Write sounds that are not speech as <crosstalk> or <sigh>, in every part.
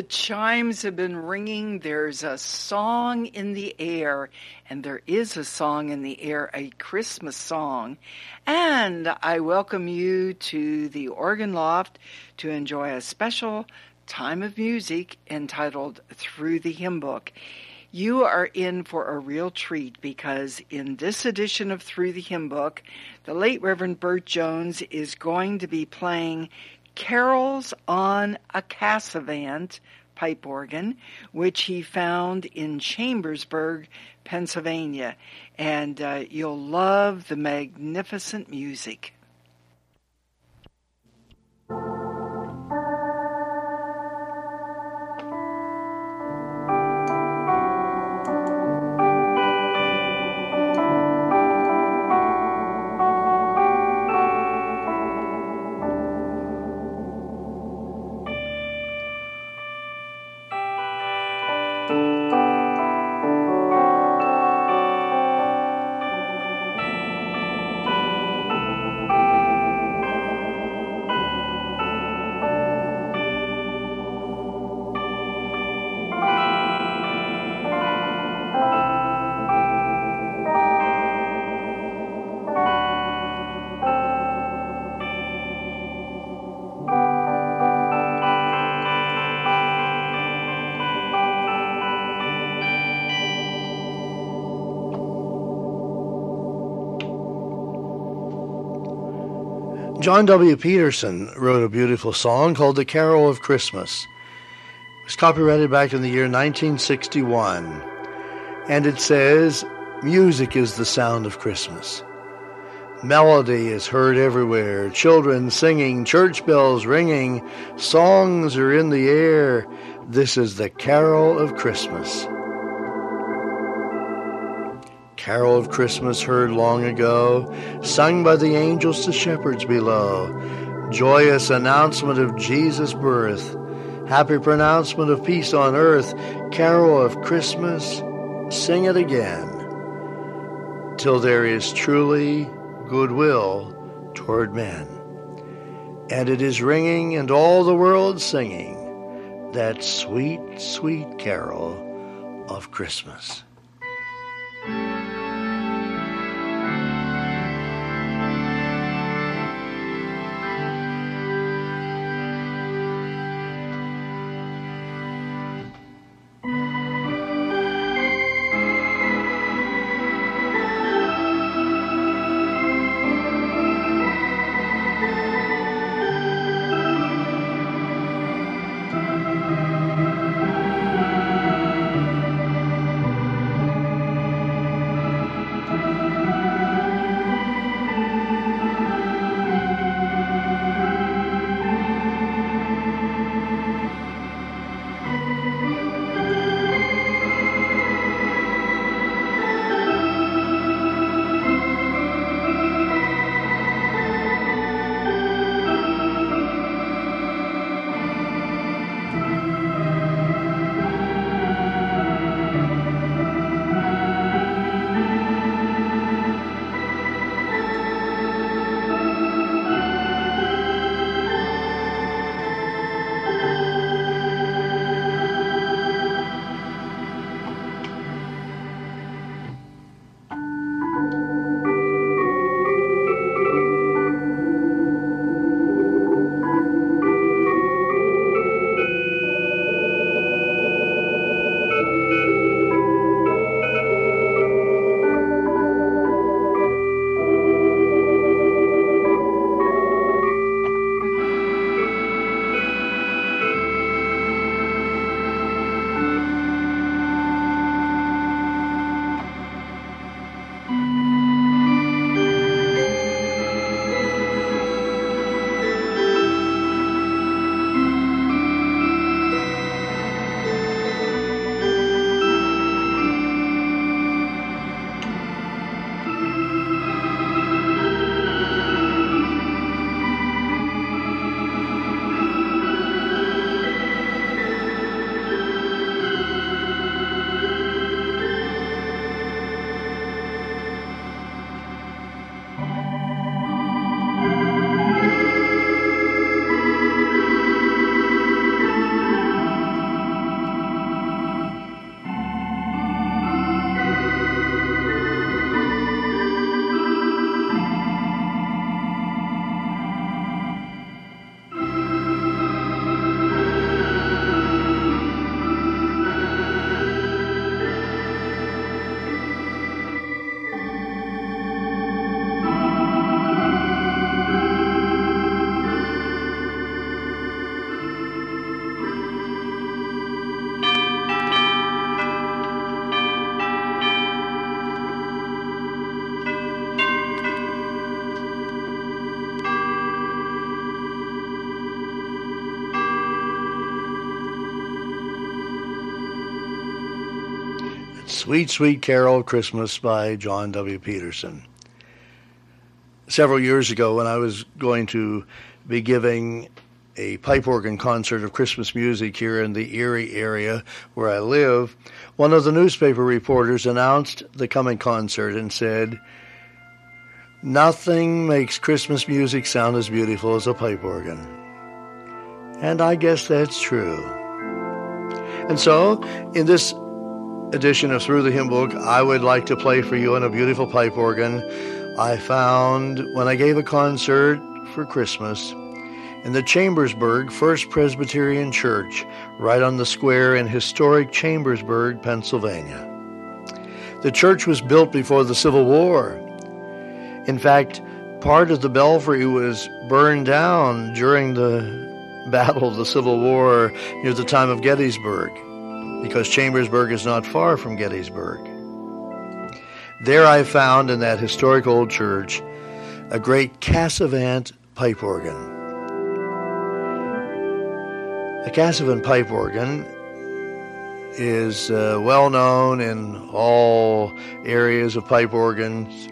chimes have been ringing. There's a song in the air, and there is a song in the air, a Christmas song. And I welcome you to the Organ Loft to enjoy a special time of music entitled Through the Hymn Book. You are in for a real treat because in this edition of Through the Hymn Book, the late Reverend Bert Jones is going to be playing Carols on a Casavant pipe organ, which he found in Chambersburg, Pennsylvania. And uh, you'll love the magnificent music. John W. Peterson wrote a beautiful song called The Carol of Christmas. It was copyrighted back in the year 1961. And it says, Music is the sound of Christmas. Melody is heard everywhere, children singing, church bells ringing, songs are in the air. This is the carol of Christmas. Carol of Christmas heard long ago, sung by the angels to shepherds below. Joyous announcement of Jesus' birth, happy pronouncement of peace on earth. Carol of Christmas, sing it again, till there is truly goodwill toward men. And it is ringing and all the world singing that sweet, sweet carol of Christmas. Sweet, Sweet Carol of Christmas by John W. Peterson. Several years ago, when I was going to be giving a pipe organ concert of Christmas music here in the Erie area where I live, one of the newspaper reporters announced the coming concert and said, Nothing makes Christmas music sound as beautiful as a pipe organ. And I guess that's true. And so, in this edition of Through the Hymn Book, I would like to play for you on a beautiful pipe organ I found when I gave a concert for Christmas in the Chambersburg First Presbyterian Church, right on the square in historic Chambersburg, Pennsylvania. The church was built before the Civil War. In fact, part of the belfry was burned down during the <laughs> Battle of the Civil War near the time of Gettysburg because Chambersburg is not far from Gettysburg. There I found in that historic old church a great Casavant pipe organ. A Casavant pipe organ is uh, well known in all areas of pipe organs.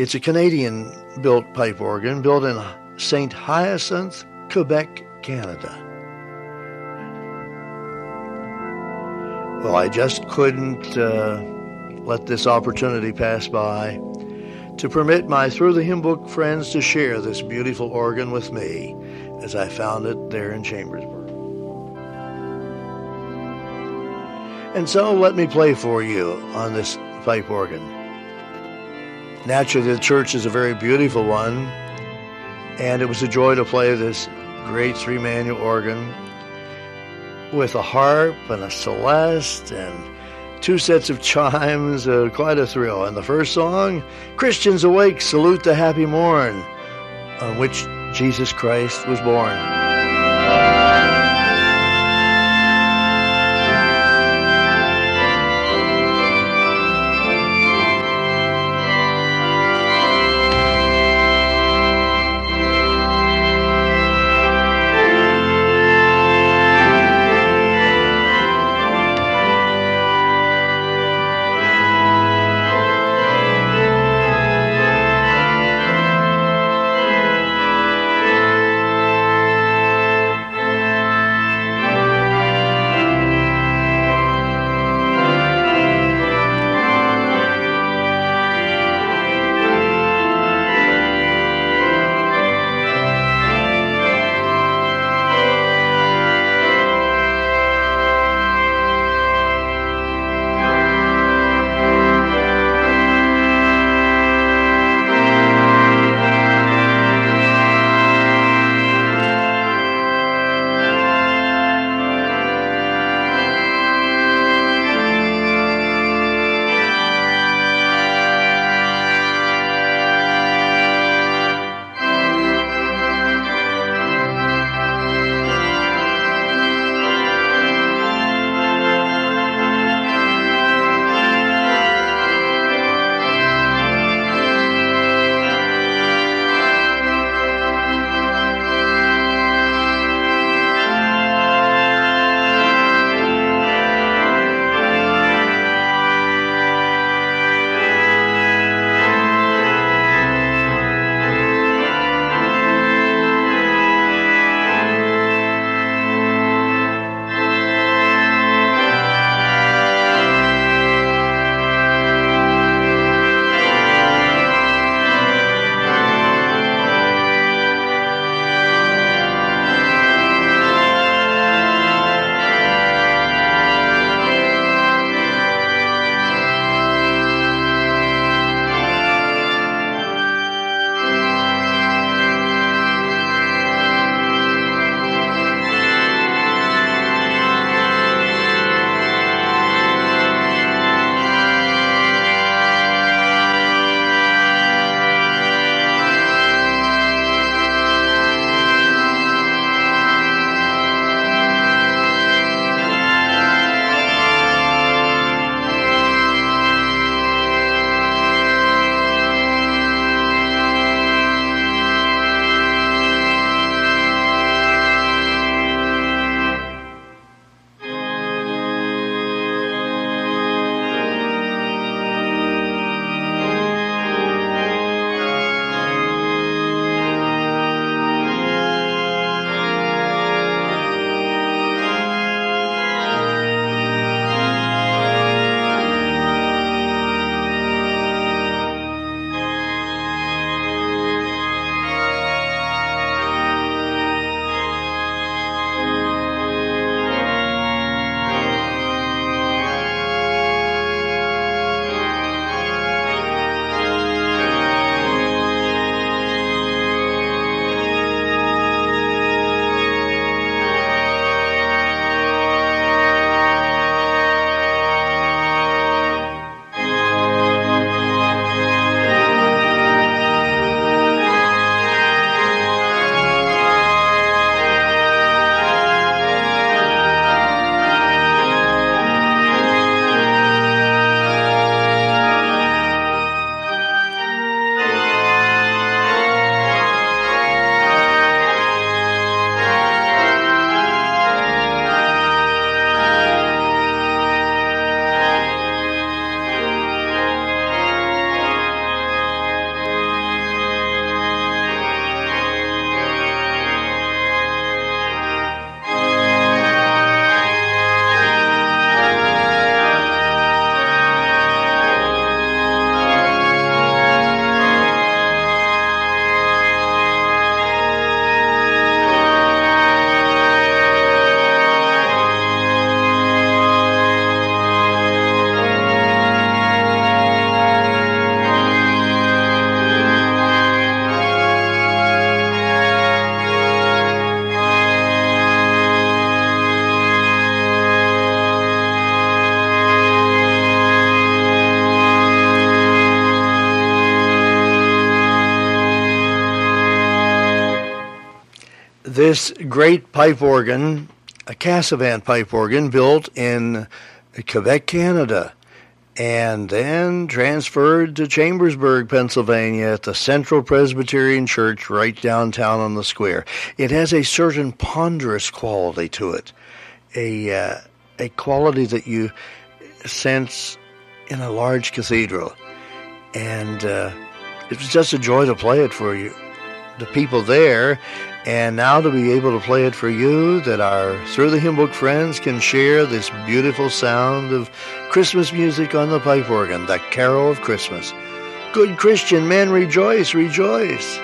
It's a Canadian built pipe organ built in St. Hyacinthe, Quebec, Canada. Well, I just couldn't uh, let this opportunity pass by to permit my Through the Hymn Book friends to share this beautiful organ with me as I found it there in Chambersburg. And so let me play for you on this pipe organ. Naturally, the church is a very beautiful one, and it was a joy to play this great three manual organ with a harp and a celeste and two sets of chimes, uh, quite a thrill. And the first song, Christians Awake, Salute the Happy Morn, on which Jesus Christ was born. This great pipe organ, a Casavant pipe organ built in Quebec, Canada, and then transferred to Chambersburg, Pennsylvania at the Central Presbyterian Church right downtown on the square. It has a certain ponderous quality to it, a, uh, a quality that you sense in a large cathedral. And uh, it was just a joy to play it for you, the people there, and now to be able to play it for you, that our Through the Hymn Book friends can share this beautiful sound of Christmas music on the pipe organ, the carol of Christmas. Good Christian men, rejoice, rejoice.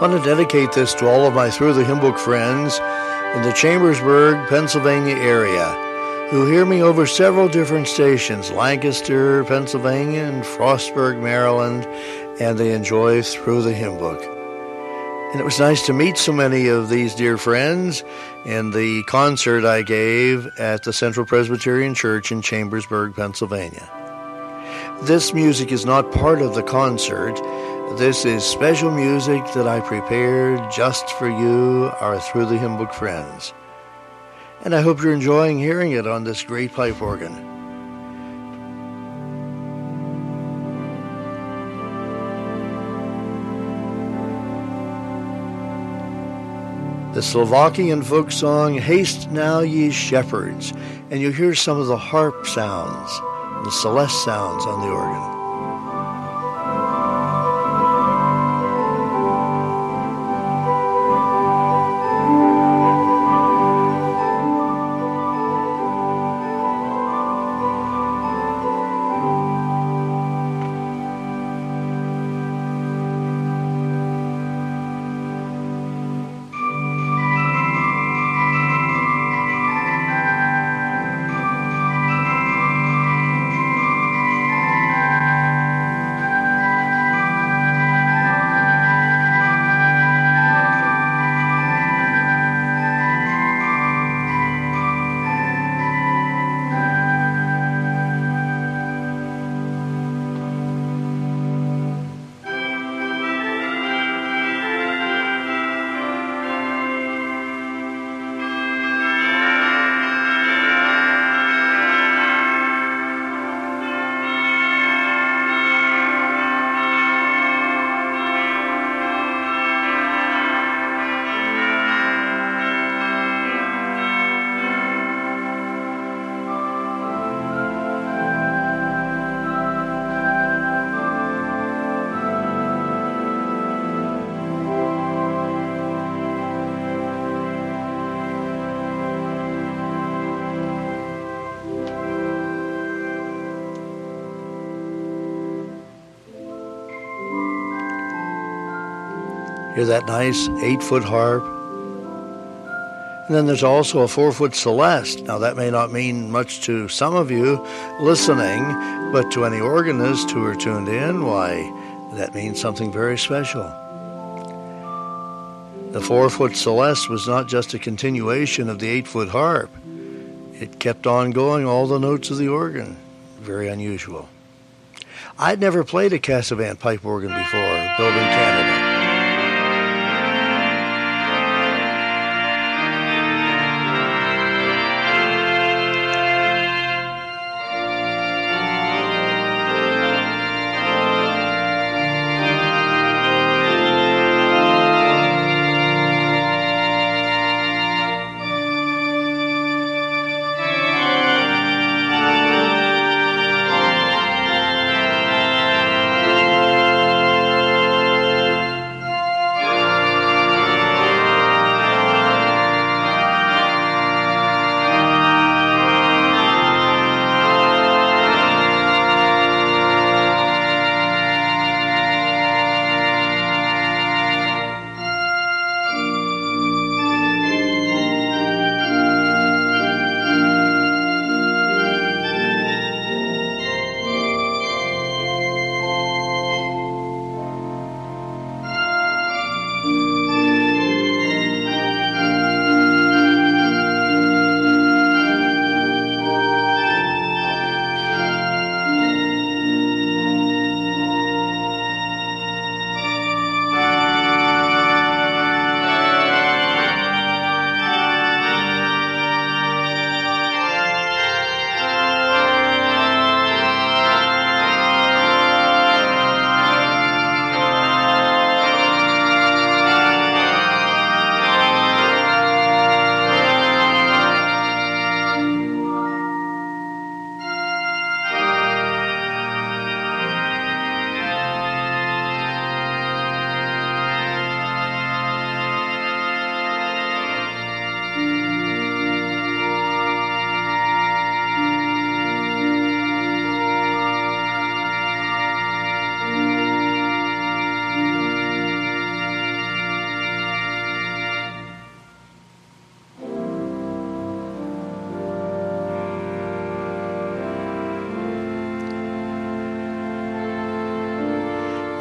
I want to dedicate this to all of my Through the Hymn Book friends in the Chambersburg, Pennsylvania area who hear me over several different stations Lancaster, Pennsylvania, and Frostburg, Maryland, and they enjoy Through the Hymn Book. And it was nice to meet so many of these dear friends in the concert I gave at the Central Presbyterian Church in Chambersburg, Pennsylvania. This music is not part of the concert. This is special music that I prepared just for you, our Through the Hymn Book friends. And I hope you're enjoying hearing it on this great pipe organ. The Slovakian folk song, Haste Now Ye Shepherds, and you hear some of the harp sounds, the celeste sounds on the organ. That nice eight foot harp? And then there's also a four foot celeste. Now, that may not mean much to some of you listening, but to any organist who are tuned in, why, that means something very special. The four foot celeste was not just a continuation of the eight foot harp, it kept on going, all the notes of the organ. Very unusual. I'd never played a Casavant pipe organ before, built in Canada.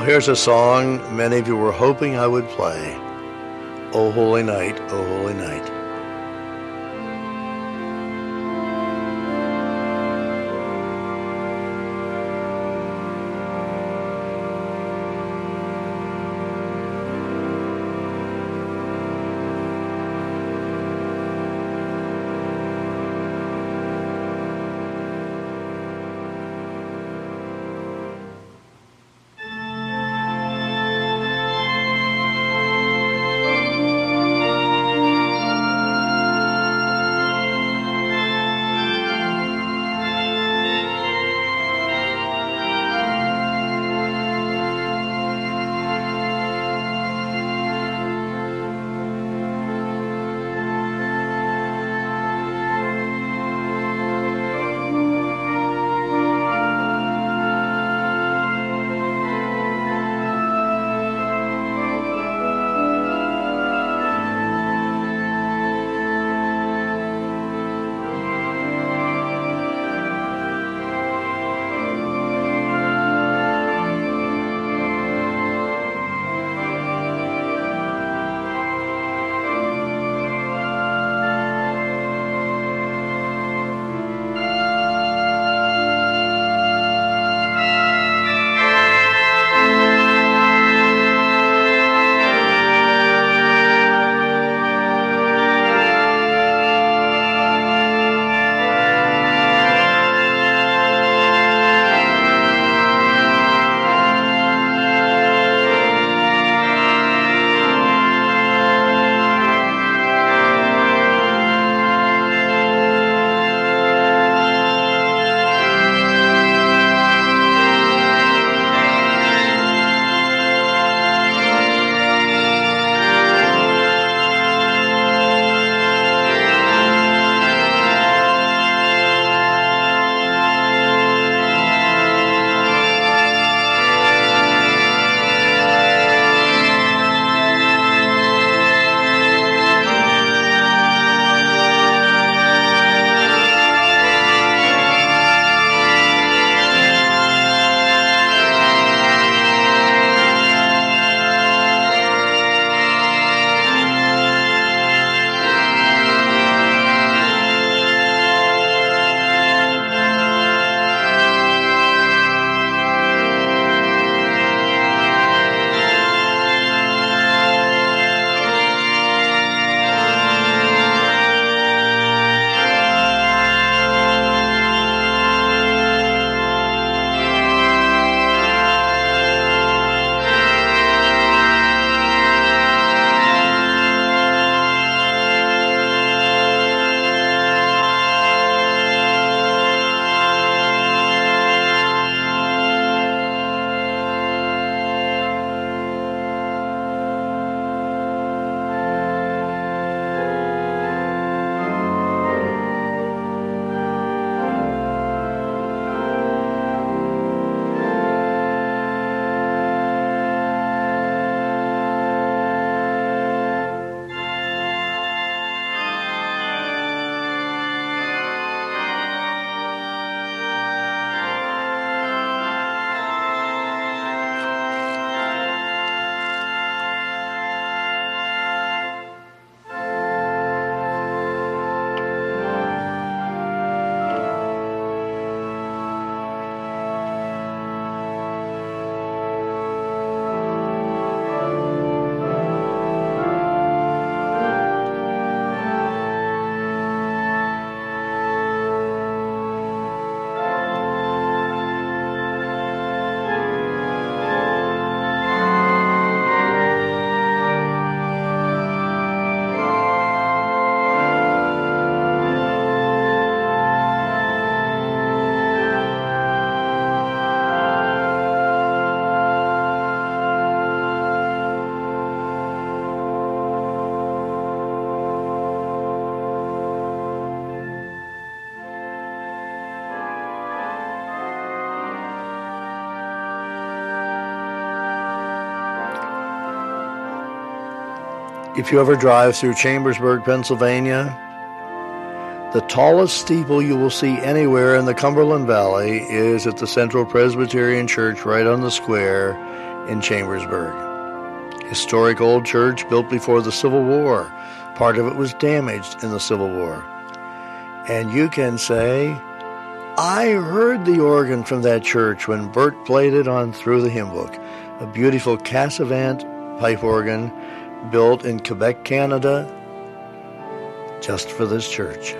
Now, here's a song many of you were hoping I would play. Oh, Holy Night, Oh, Holy Night. If you ever drive through Chambersburg, Pennsylvania, the tallest steeple you will see anywhere in the Cumberland Valley is at the Central Presbyterian Church right on the square in Chambersburg. Historic old church built before the Civil War. Part of it was damaged in the Civil War. And you can say, I heard the organ from that church when Bert played it on Through the Hymn Book, a beautiful Casavant pipe organ built in Quebec, Canada, just for this church.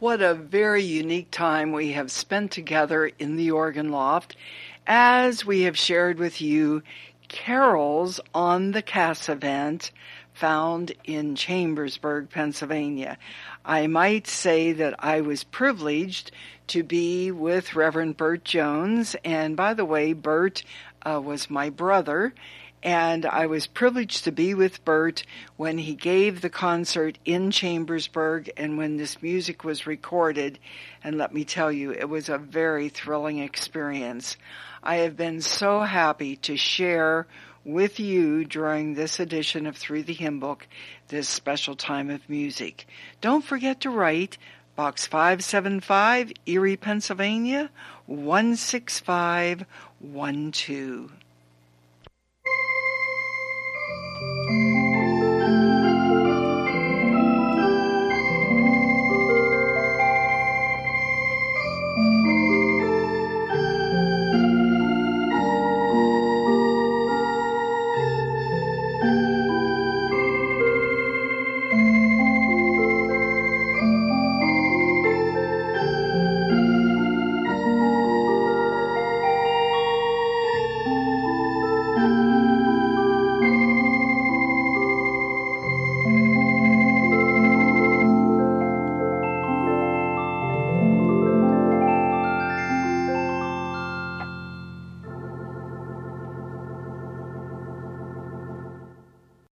What a very unique time we have spent together in the organ loft as we have shared with you carols on the Casavant found in Chambersburg, Pennsylvania. I might say that I was privileged to be with Reverend Bert Jones, and by the way, Bert uh, was my brother, and I was privileged to be with Bert when he gave the concert in Chambersburg and when this music was recorded. And let me tell you, it was a very thrilling experience. I have been so happy to share with you during this edition of Through the Hymn Book this special time of music. Don't forget to write Box 575, Erie, Pennsylvania 16512.